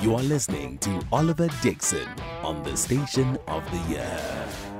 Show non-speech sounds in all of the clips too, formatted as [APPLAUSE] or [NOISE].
You are listening to Oliver Dixon on the Station of the Year.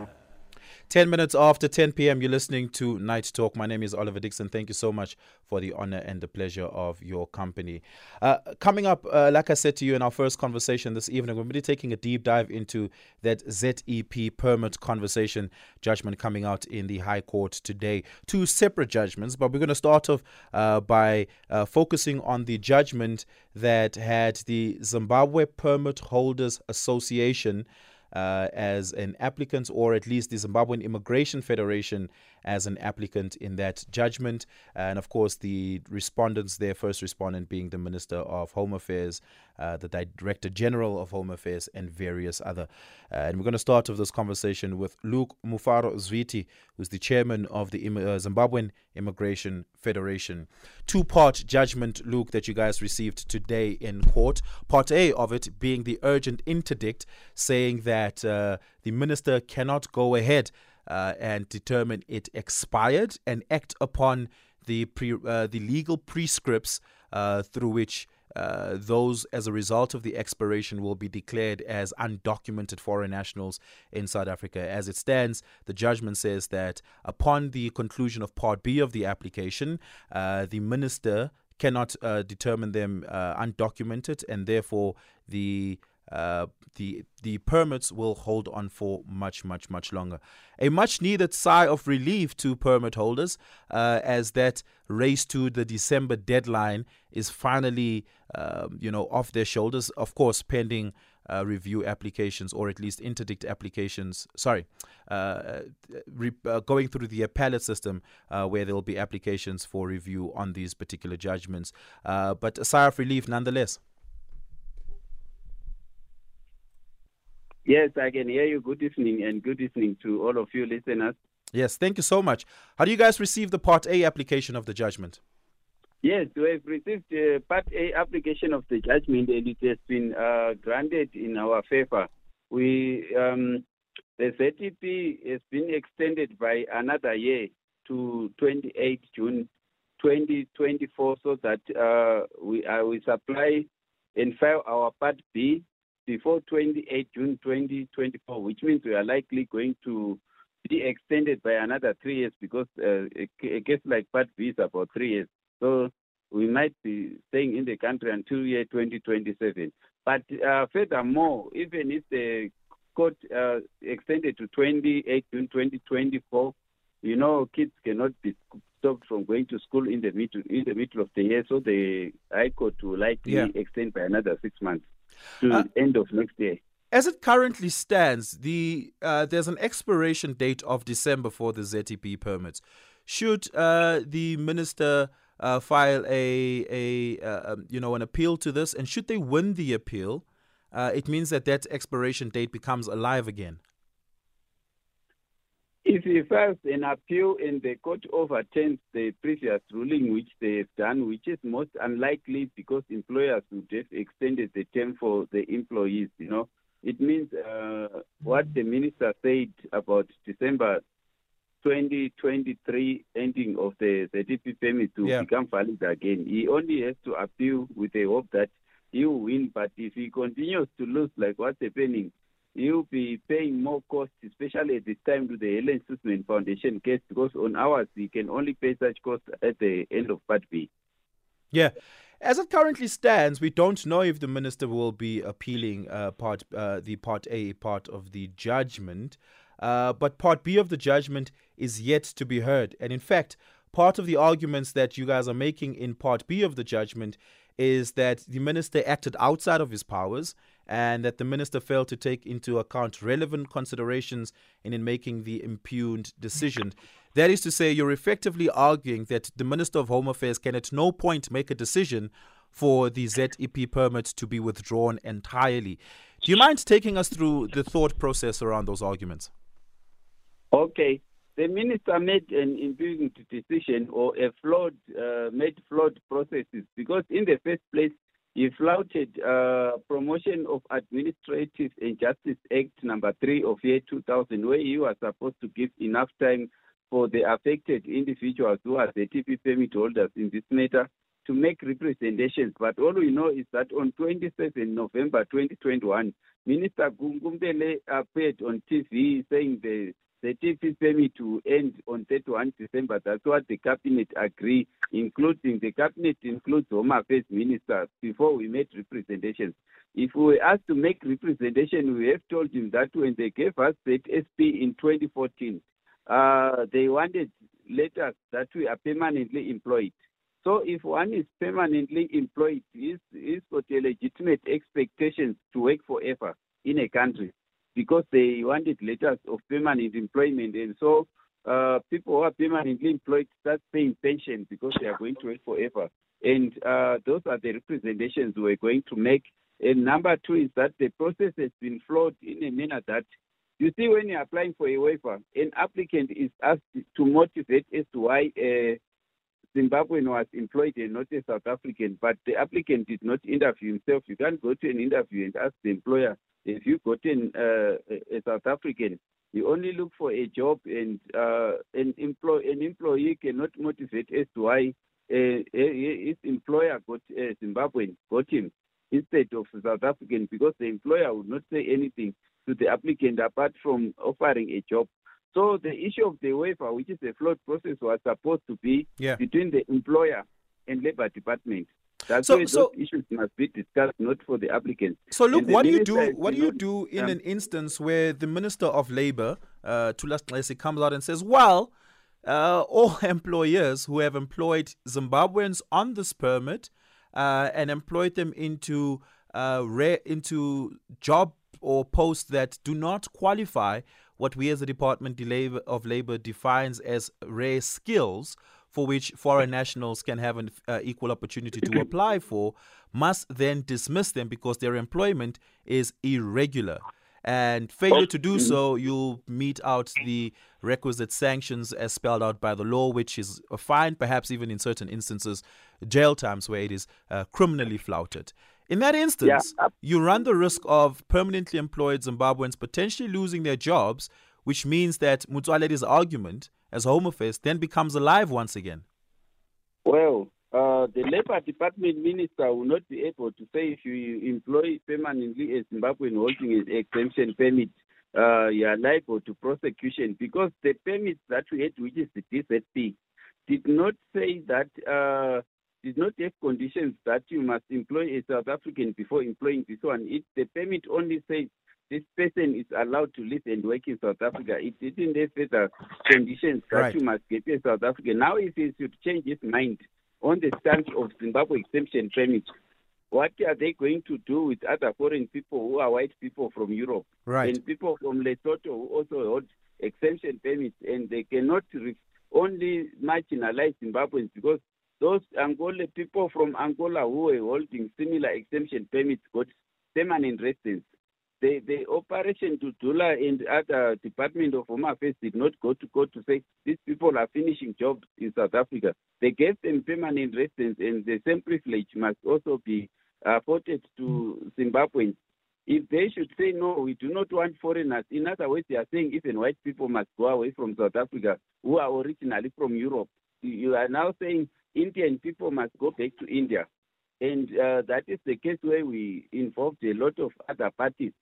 10 minutes after 10 p.m., you're listening to Night Talk. My name is Oliver Dixon. Thank you so much for the honor and the pleasure of your company. Uh, coming up, uh, like I said to you in our first conversation this evening, we're going to be taking a deep dive into that ZEP permit conversation judgment coming out in the High Court today. Two separate judgments, but we're going to start off uh, by uh, focusing on the judgment that had the Zimbabwe Permit Holders Association uh, as an applicant, or at least the Zimbabwean Immigration Federation as an applicant in that judgment. And of course, the respondents, their first respondent being the Minister of Home Affairs, uh, the Director General of Home Affairs, and various other. Uh, and we're going to start off this conversation with Luke Mufaro Zwiti, who's the chairman of the uh, Zimbabwean Immigration Federation. Two part judgment, Luke, that you guys received today in court. Part A of it being the urgent interdict saying that uh, the minister cannot go ahead uh, and determine it expired and act upon the pre, uh, the legal prescripts uh, through which uh, those as a result of the expiration will be declared as undocumented foreign nationals in South Africa. As it stands, the judgment says that upon the conclusion of Part B of the application, uh, the minister cannot uh, determine them undocumented, and therefore the uh, the the permits will hold on for much much much longer. A much needed sigh of relief to permit holders uh, as that race to the December deadline is finally um, you know off their shoulders. Of course, pending. Uh, review applications or at least interdict applications. Sorry, uh, re- uh, going through the appellate system uh, where there will be applications for review on these particular judgments. Uh, but a sigh of relief nonetheless. Yes, I can hear you. Good evening and good evening to all of you listeners. Yes, thank you so much. How do you guys receive the Part A application of the judgment? Yes, we have received the Part A application of the judgment and it has been uh, granted in our favor. We um, the ZEP has been extended by another year to 28 June 2024 so that uh, we uh, we supply and file our Part B before 28 June 2024, which means we are likely going to be extended by another three years because uh, a, case like Part B is about three years. So we might be staying in the country until year 2027. But uh, furthermore, even if the court uh, extended to 28 June 2024, you know, kids cannot be stopped from going to school in the middle in the middle of the year. So the High Court will likely yeah. extend by another six months to uh, end of next year. As it currently stands, the uh, there's an expiration date of December for the ZTP permits. Should uh, the minister uh, file a a uh, um, you know an appeal to this, and should they win the appeal, uh, it means that that expiration date becomes alive again. If he files an appeal and the court overturns the previous ruling which they have done, which is most unlikely because employers would have extended the term for the employees, you know, it means uh, what the minister said about December 2023 ending of the, the DP permit to yeah. become valid again. He only has to appeal with the hope that he will win, but if he continues to lose like what's happening, you'll be paying more costs, especially at this time to the Helen Suzman Foundation case, because on ours, we can only pay such costs at the end of Part B. Yeah. As it currently stands, we don't know if the minister will be appealing uh, part uh, the Part A part of the judgment, uh, but Part B of the judgment is yet to be heard. And in fact, part of the arguments that you guys are making in Part B of the judgment is that the minister acted outside of his powers and that the minister failed to take into account relevant considerations in, in making the impugned decision. That is to say, you're effectively arguing that the Minister of Home Affairs can at no point make a decision for the ZEP permit to be withdrawn entirely. Do you mind taking us through the thought process around those arguments? Okay. The minister made an impugned decision or a flawed, uh, made flawed processes because in the first place, he flouted uh, promotion of Administrative and Justice Act number 3 of year 2000, where he was supposed to give enough time for the affected individuals who are the TP permit holders in this matter to make representations. But all we know is that on 27 November 2021, Minister Gumbele appeared on TV saying the the TP permit to end on 31 December. That's what the cabinet agreed, including the cabinet includes Home Affairs ministers before we made representations. If we were asked to make representation, we have told him that when they gave us the SP in 2014, uh, they wanted letters that we are permanently employed. So if one is permanently employed, he's, he's got a legitimate expectations to work forever in a country because they wanted letters of permanent employment. And so uh, people who are permanently employed start paying pension because they are going to work forever. And uh, those are the representations we're going to make. And number two is that the process has been flawed in a manner that you see when you're applying for a waiver, an applicant is asked to motivate as to why a Zimbabwean was employed and not a South African, but the applicant did not interview himself. You can't go to an interview and ask the employer if you got an, uh, a South African, you only look for a job, and uh, an, employ- an employee cannot motivate as to why uh, his employer got uh, Zimbabwean, got him instead of South African, because the employer would not say anything to the applicant apart from offering a job. So the issue of the waiver, which is a flawed process, was supposed to be Yeah. between the employer and labor department. That's So- why so- issues must be discussed, not for the applicants. So look, what do you do? What do you do in um, an instance where the Minister of Labour, uh, Thulas comes out and says, "Well, uh, all [LAUGHS] employers who have employed Zimbabweans on this permit uh, and employed them into uh, rare, into job or posts that do not qualify what we as the Department of Labor defines as rare skills." For which foreign nationals can have an uh, equal opportunity to [COUGHS] apply for, must then dismiss them because their employment is irregular. And failure to do so, you'll meet out the requisite sanctions as spelled out by the law, which is a fine, perhaps even in certain instances, jail times where it is uh, criminally flouted. In that instance, Yeah. you run the risk of permanently employed Zimbabweans potentially losing their jobs, which means that Motsoaledi's argument as Home Affairs then becomes alive once again. Well, uh, the Labour Department minister will not be able to say if you employ permanently a Zimbabwean holding an exemption permit, uh, you are liable to prosecution because the permit that we had, which is the DZP, did not say that, uh, did not have conditions that you must employ a South African before employing this one. It, the permit only says this person is allowed to live and work in South Africa. It didn't have further conditions that Right. you must get a South Africa. Now, if he should change his mind on the stance of Zimbabwe exemption permit, what are they going to do with other foreign people who are white people from Europe Right. and people from Lesotho who also hold exemption permits and they cannot re- only marginalize Zimbabweans because those Angola people from Angola who were holding similar exemption permits got permanent residence. The, the Operation Dudula and other Department of Home Affairs did not go to court to say these people are finishing jobs in South Africa. They gave them permanent residence, and the same privilege must also be afforded to Zimbabweans. If they should say no, we do not want foreigners. In other words, they are saying even white people must go away from South Africa who are originally from Europe. You- You are now saying Indian people must go back to India. And uh, that is the case where we involved a lot of other parties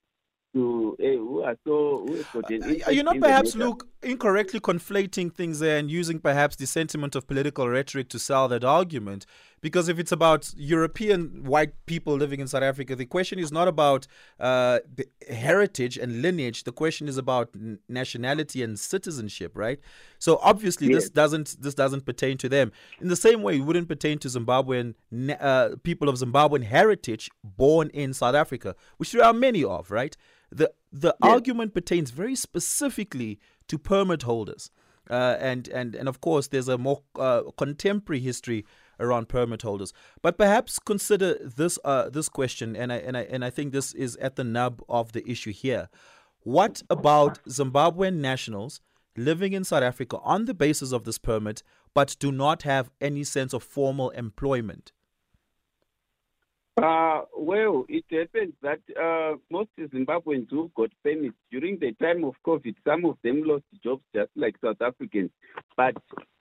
to who are so who got Uh, You're not perhaps. Luke, incorrectly conflating things there and using perhaps the sentiment of political rhetoric to sell that argument. Because if it's about European white people living in South Africa, the question is not about uh, the heritage and lineage. The question is about nationality and citizenship, right? So obviously, this doesn't this doesn't pertain to them. In the same way, it wouldn't pertain to Zimbabwean uh, people of Zimbabwean heritage born in South Africa, which there are many of, right? The the Yes. argument pertains very specifically to permit holders. Uh, and, and, and of course, there's a more uh, contemporary history around permit holders. But perhaps consider this, uh, this question, and I, and, I, and I think this is at the nub of the issue here. What about Zimbabwean nationals living in South Africa on the basis of this permit but do not have any sense of formal employment? Uh, well, it happens that uh, most Zimbabweans who got permits during the time of COVID, some of them lost jobs just like South Africans. But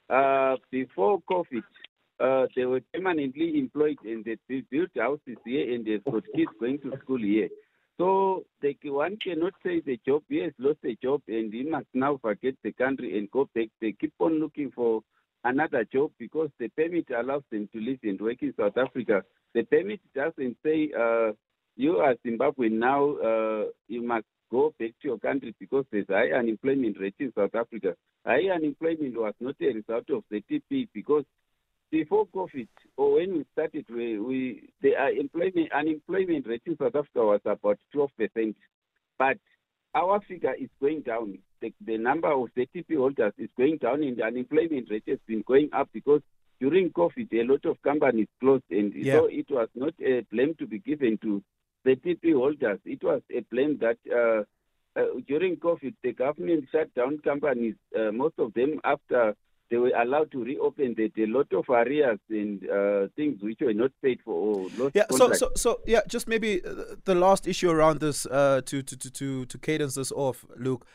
uh, before COVID, uh, they were permanently employed and they built houses here and they've got kids going to school here. So they, one cannot say the job, has lost a job and he must now forget the country and go back. They keep on looking for another job because the permit allows them to live and work in South Africa. The permit doesn't say uh, you are Zimbabwean now, uh, you must go back to your country because there's high unemployment rate in South Africa. High unemployment was not a result of the TP because before COVID or when we started, we, we the uh, employment unemployment rate in South Africa was about 12 percent, but our figure is going down. The, the number of ZTP holders is going down, and the unemployment rate has been going up because during COVID, a lot of companies closed, and yeah. so it was not a blame to be given to the TP holders. It was a blame that uh, uh, during COVID, the government shut down companies, uh, most of them after they were allowed to reopen. That a lot of areas and uh, things which were not paid for yeah so, so so yeah just maybe uh, the last issue around this uh, to, to to to to cadence this off luke.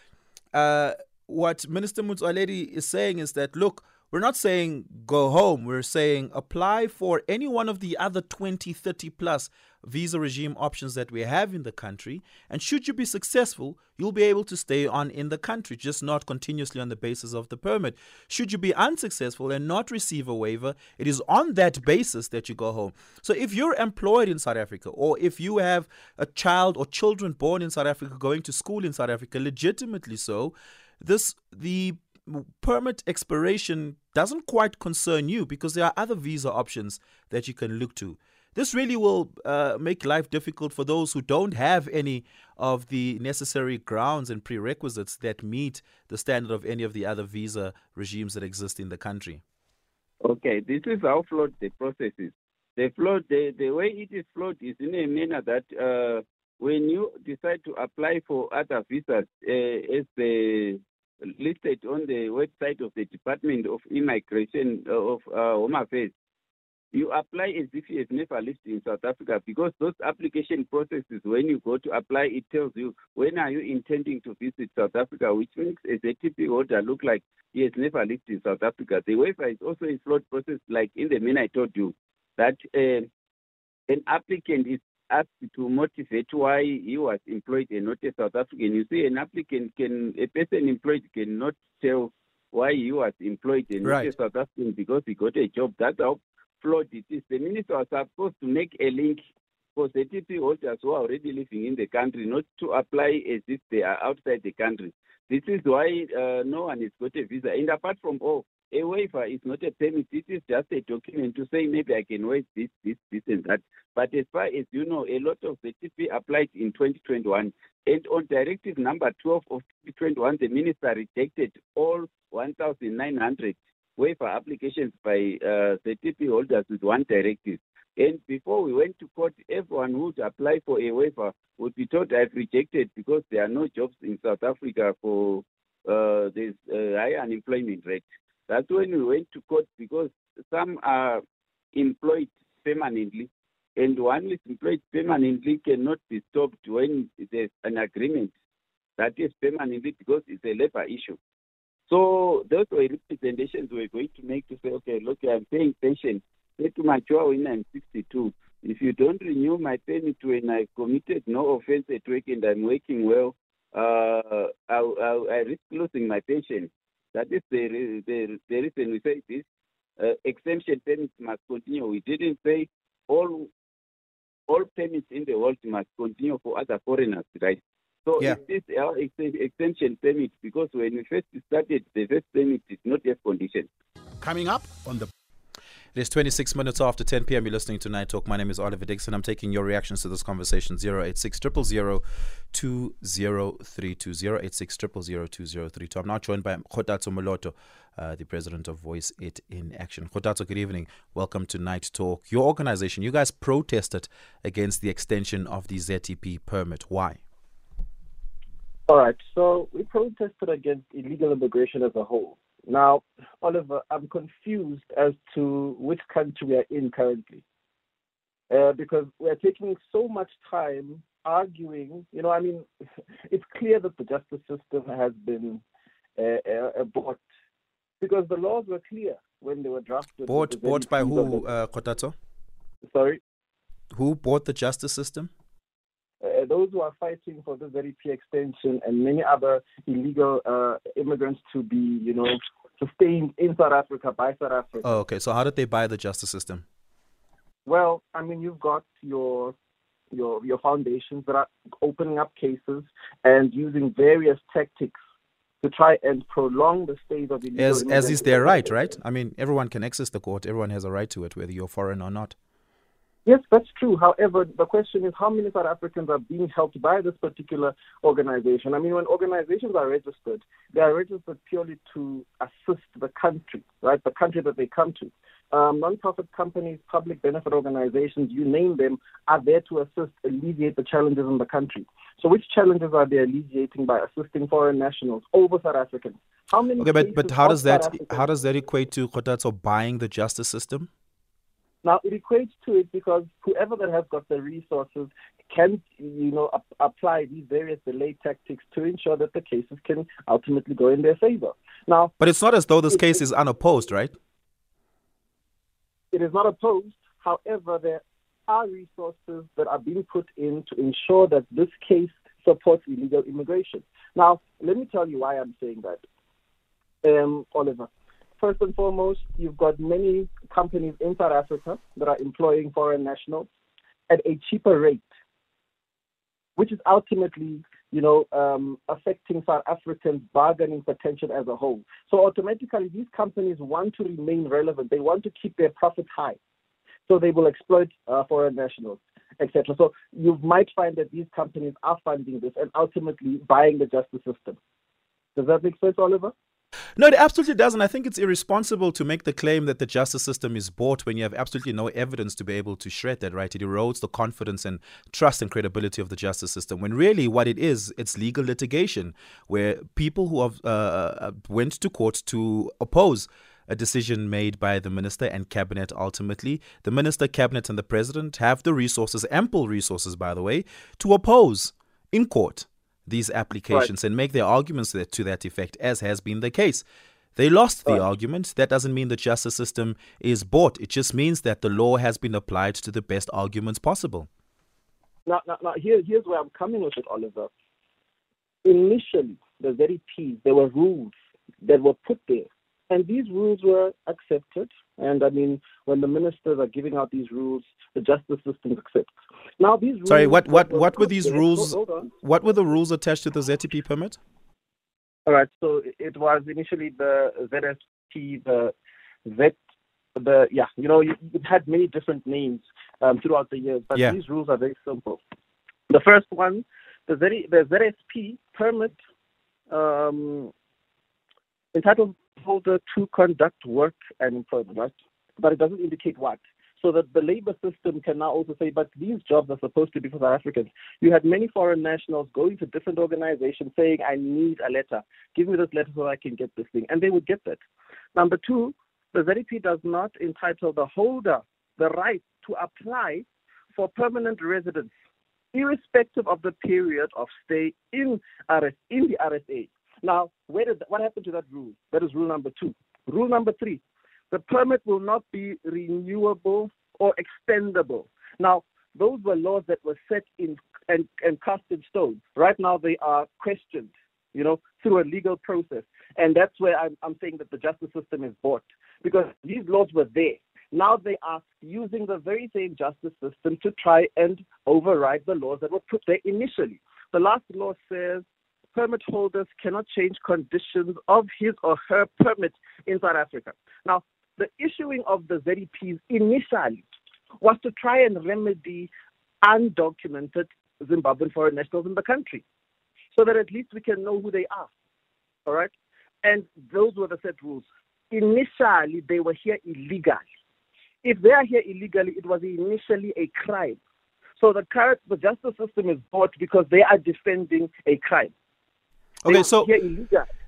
Uh, what minister Motsoaledi is saying is that look we're not saying go home. We're saying apply for any one of the other 20, 30 plus visa regime options that we have in the country. And should you be successful, you'll be able to stay on in the country, just not continuously on the basis of the permit. Should you be unsuccessful and not receive a waiver, it is on that basis that you go home. So if you're employed in South Africa, or if you have a child or children born in South Africa going to school in South Africa, legitimately so, this the permit expiration doesn't quite concern you because there are other visa options that you can look to. This really will uh, make life difficult for those who don't have any of the necessary grounds and prerequisites that meet the standard of any of the other visa regimes that exist in the country. Okay, this is how flawed the process is. The, flawed, the, the way it is flawed is in a manner that uh, when you decide to apply for other visas uh, as the listed on the website of the Department of Immigration uh, of uh, Home Affairs, you apply as if you have never lived in South Africa because those application processes, when you go to apply, it tells you when are you intending to visit South Africa, which makes a ZTP holder look like he has never lived in South Africa. The waiver is also a flawed process, like in the main I told you, that uh, an applicant is asked to motivate why he was employed and not a South African. You see, an applicant can, a person employed cannot tell why he was employed and right. not a South African because he got a job. That's how flawed it is. The minister was supposed to make a link for ZTP holders who are already living in the country, not to apply as if they are outside the country. This is why uh, no one has got a visa. And apart from all, a waiver is not a permit. It is just a document to say maybe I can waive this, this, this, and that. But as far as you know, a lot of the TP applied in 2021. And on directive number 12 of 2021, the minister rejected all 1,900 waiver applications by uh, the TP holders with one directive. And before we went to court, everyone who would apply for a waiver would be told I've rejected because there are no jobs in South Africa for uh, this uh, high unemployment rate. That's when we went to court because some are employed permanently, and one is employed permanently cannot be stopped when there's an agreement that is permanently because it's a labor issue. So those were representations we were going to make to say, okay, look, I'm paying pension. Say to my child when I'm 62, if you don't renew my permit when I've committed no offense at work and I'm working well, uh, I, I, I risk losing my pension. That is the, the, the reason we say this. Uh, exemption permits must continue. We didn't say all all permits in the world must continue for other foreigners, right? So yeah. it is our exemption permit because when we first started, the first permit did not have conditions. Coming up on the it is 26 minutes after 10 p.m. You're listening to Night Talk. My name is Oliver Dixon. I'm taking your reactions to this conversation 086 000 2032. 086 2032. I'm now joined by Kgotatso Moloto, uh, the president of Voice It in Action. Kgotatso, good evening. Welcome to Night Talk. Your organization, you guys protested against the extension of the ZTP permit. Why? All right. So we protested against illegal immigration as a whole. Now, Oliver, I'm confused as to which country we are in currently. Uh, because we're taking so much time arguing. You know, I mean, [LAUGHS] it's clear that the justice system has been uh, uh, bought because the laws were clear. when they were drafted. Bought, bought by who, uh, Kgotatso? Sorry? Who bought the justice system? Uh, those who are fighting for the ZEP extension and many other illegal uh, immigrants to be, you know, sustained in South Africa by South Africa. Oh, okay. So how did they buy the justice system? Well, I mean, you've got your your your foundations that are opening up cases and using various tactics to try and prolong the stays of illegal as as is their right, right? I mean, everyone can access the court. Everyone has a right to it, whether you're foreign or not. Yes, that's true. However, the question is how many South Africans are being helped by this particular organization? I mean, when organizations are registered, they are registered purely to assist the country, right? The country that they come to. Um, non-profit companies, public benefit organizations, you name them, are there to assist, alleviate the challenges in the country. So, which challenges are they alleviating by assisting foreign nationals over South Africans? How many? Okay, but but how does that how does that equate to Kgotatso buying the justice system? Now, it equates to it because whoever that has got the resources can, you know, ap- apply these various delay tactics to ensure that the cases can ultimately go in their favor. Now, but it's not as though this case is unopposed, right? It is not opposed. However, there are resources that are being put in to ensure that this case supports illegal immigration. Now, let me tell you why I'm saying that, um, Oliver first and foremost, you've got many companies in South Africa that are employing foreign nationals at a cheaper rate, which is ultimately, you know, um, affecting South Africans' bargaining potential as a whole. So automatically, these companies want to remain relevant. They want to keep their profits high, so they will exploit uh, foreign nationals, etc. So you might find that these companies are funding this and ultimately buying the justice system. Does that make sense, Oliver? No, it absolutely doesn't. I think it's irresponsible to make the claim that the justice system is bought when you have absolutely no evidence to be able to shred that, right? It erodes the confidence and trust and credibility of the justice system. When really what it is, it's legal litigation where people who have uh, uh went to court to oppose a decision made by the minister and cabinet ultimately. The minister, cabinet, and the president have the resources, ample resources, by the way, to oppose in court these applications right. and make their arguments that, to that effect, as has been the case. They lost the right. argument. That doesn't mean the justice system is bought. It just means that the law has been applied to the best arguments possible. Now, now, now here, here's where I'm coming with it, Oliver. Initially, the very there were rules that were put there and these rules were accepted. And I mean, when the ministers are giving out these rules, the justice system accepts. Now, these rules. Sorry, what what what were these rules? what were the rules attached to the ZTP permit? All right. So it was initially the ZSP, the Z, the yeah. You know, it had many different names um, throughout the years, but yeah. these rules are very simple. The first one, the ZSP permit um, entitled holder to conduct work and employment? But it doesn't indicate what. So that the labor system can now also say, but these jobs are supposed to be for South Africans. You had many foreign nationals going to different organizations saying, I need a letter. Give me this letter so I can get this thing. And they would get that. Number two, the ZEP does not entitle the holder the right to apply for permanent residence, irrespective of the period of stay in, RS, in the RSA. Now, where did, what happened to that rule? That is rule number two. Rule number three, the permit will not be renewable or extendable. Now, those were laws that were set in and, and cast in stone. Right now, they are questioned, you know, through a legal process. And that's where I'm, I'm saying that the justice system is bought because these laws were there. Now they are using the very same justice system to try and override the laws that were put there initially. The last law says permit holders cannot change conditions of his or her permit in South Africa. Now, the issuing of the ZEPs initially was to try and remedy undocumented Zimbabwean foreign nationals in the country so that at least we can know who they are. All right? And those were the set rules. Initially, they were here illegally. If they are here illegally, it was initially a crime. So the, current, the justice system is bought because they are defending a crime. Okay, so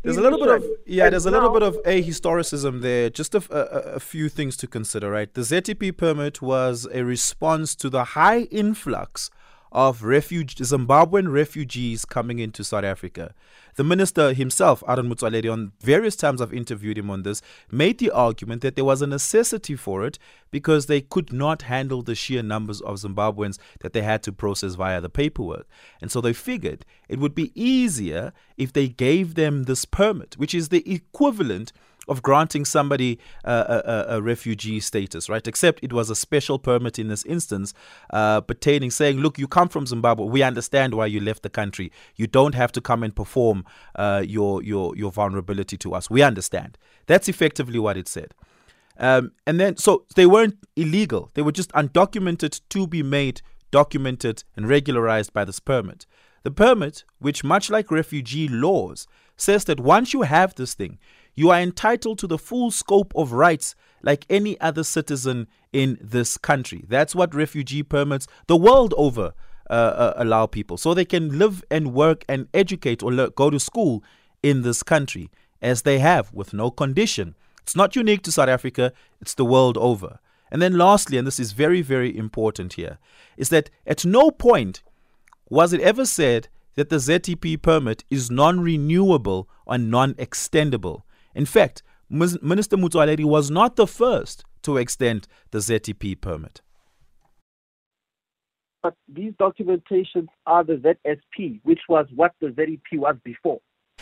there's a little bit of yeah, there's a little bit of a historicism there. Just a, a, a, few things to consider, right? The ZTP permit was a response to the high influx of refuge, Zimbabwean refugees coming into South Africa. The minister himself, Aaron Motsoaledi, on various times I've interviewed him on this, made the argument that there was a necessity for it because they could not handle the sheer numbers of Zimbabweans that they had to process via the paperwork. And so they figured it would be easier if they gave them this permit, which is the equivalent of granting somebody uh, a, a, refugee status, right? Except it was a special permit in this instance uh, pertaining, saying, look, you come from Zimbabwe. We understand why you left the country. You don't have to come and perform uh, your, your, your vulnerability to us. We understand. That's effectively what it said. Um, and then, so they weren't illegal. They were just undocumented to be made documented and regularized by this permit. The permit, which much like refugee laws, says that once you have this thing, you are entitled to the full scope of rights like any other citizen in this country. That's what refugee permits the world over uh, uh, allow people so they can live and work and educate or le- go to school in this country as they have with no condition. It's not unique to South Africa, it's the world over. And then, lastly, and this is very, very important here, is that at no point was it ever said that the ZTP permit is non renewable or non extendable. In fact, Minister Motsoaledi was not the first to extend the ZTP permit. But these documentations are the ZSP, which was what the ZEP was before.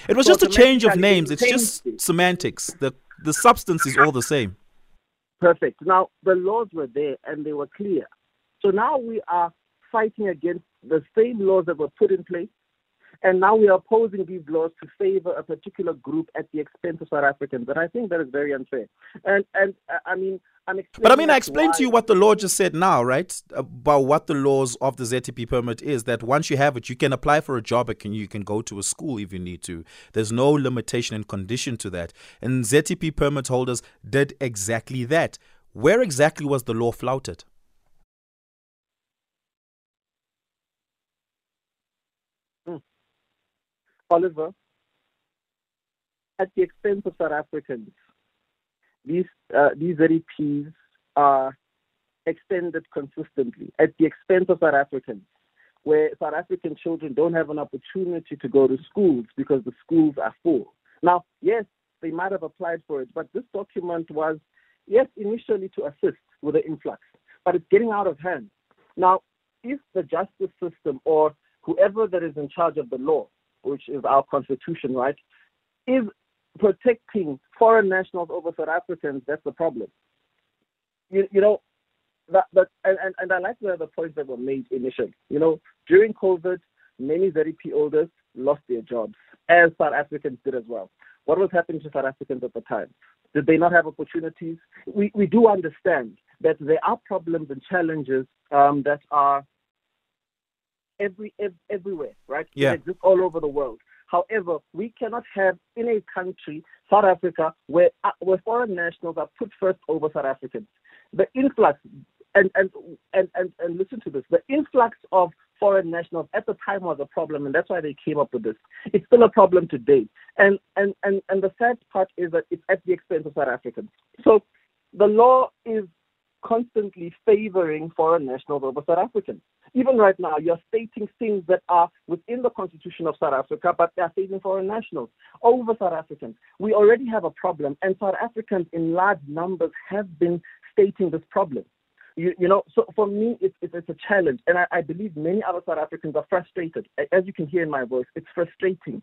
It was so just a change of names. It's just semantics. The the substance is all the same. Perfect. Now the laws were there and they were clear. So now we are fighting against the same laws that were put in place and now we are opposing these laws to favor a particular group at the expense of South Africans. And I think that is very unfair. And and uh, I mean, I'm But I mean, I explained to you what the law just said now, right? About what the laws of the ZTP permit is. That once you have it, you can apply for a job. and you can go to a school if you need to. There's no limitation and condition to that. And ZTP permit holders did exactly that. Where exactly was the law flouted? Oliver, at the expense of South Africans, these uh, these ZEPs are extended consistently at the expense of South Africans, where South African children don't have an opportunity to go to schools because the schools are full. Now, yes, they might have applied for it, but this document was, yes, initially to assist with the influx, but it's getting out of hand. Now, if the justice system or whoever that is in charge of the law which is our constitution, right, is protecting foreign nationals over South Africans, that's the problem. You, you know, that, that and, and, and I like the other points that were made initially. You know, during COVID, many ZEP holders lost their jobs, as South Africans did as well. What was happening to South Africans at the time? Did they not have opportunities? We, we do understand that there are problems and challenges um, that are every, every everywhere, right? Yeah. It exists all over the world. However, we cannot have in a country, South Africa, where uh, where foreign nationals are put first over South Africans. The influx and and and and, and listen to this. The influx of foreign nationals at the time was a problem, and that's why they came up with this. It's still a problem today. And and and and the sad part is that it's at the expense of South Africans. So the law is constantly favoring foreign nationals over South Africans. Even right now, you're stating things that are within the constitution of South Africa, but they're favoring foreign nationals over South Africans. We already have a problem, and South Africans in large numbers have been stating this problem. You, you know, so for me, it's, it's, it's a challenge, and I, I believe many other South Africans are frustrated. As you can hear in my voice, it's frustrating.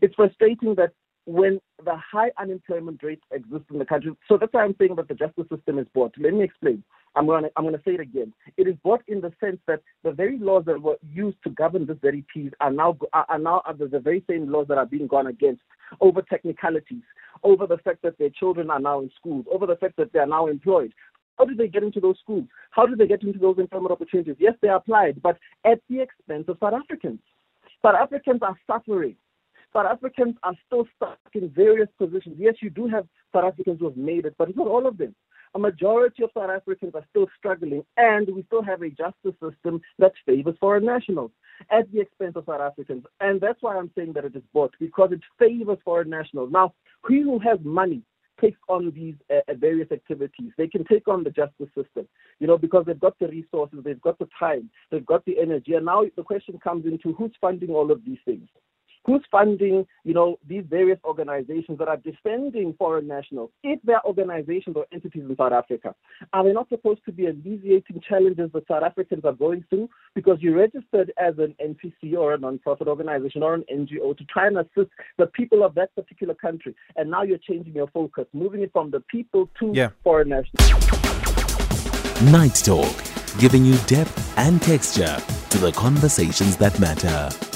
It's frustrating that when the high unemployment rate exists in the country. So that's why I'm saying that the justice system is bought. Let me explain. I'm going to I'm going to say it again. It is bought in the sense that the very laws that were used to govern this very piece are now are now are the very same laws that are being gone against over technicalities, over the fact that their children are now in schools, over the fact that they are now employed. How did they get into those schools? How did they get into those employment opportunities? Yes, they applied, but at the expense of South Africans. South Africans are suffering South Africans are still stuck in various positions. Yes, you do have South Africans who have made it, but it's not all of them. A majority of South Africans are still struggling, and we still have a justice system that favors foreign nationals at the expense of South Africans. And that's why I'm saying that it is bought, because it favors foreign nationals. Now, he who has money takes on these uh, uh, various activities. They can take on the justice system, you know, because they've got the resources, they've got the time, they've got the energy. And now the question comes into who's funding all of these things? Who's funding, you know, these various organizations that are defending foreign nationals? If they're organizations or entities in South Africa, are they not supposed to be alleviating challenges that South Africans are going through? Because you registered as an NPC or a non-profit organization or an NGO to try and assist the people of that particular country. And now you're changing your focus, moving it from the people to yeah. foreign nationals. Night Talk, giving you depth and texture to the conversations that matter.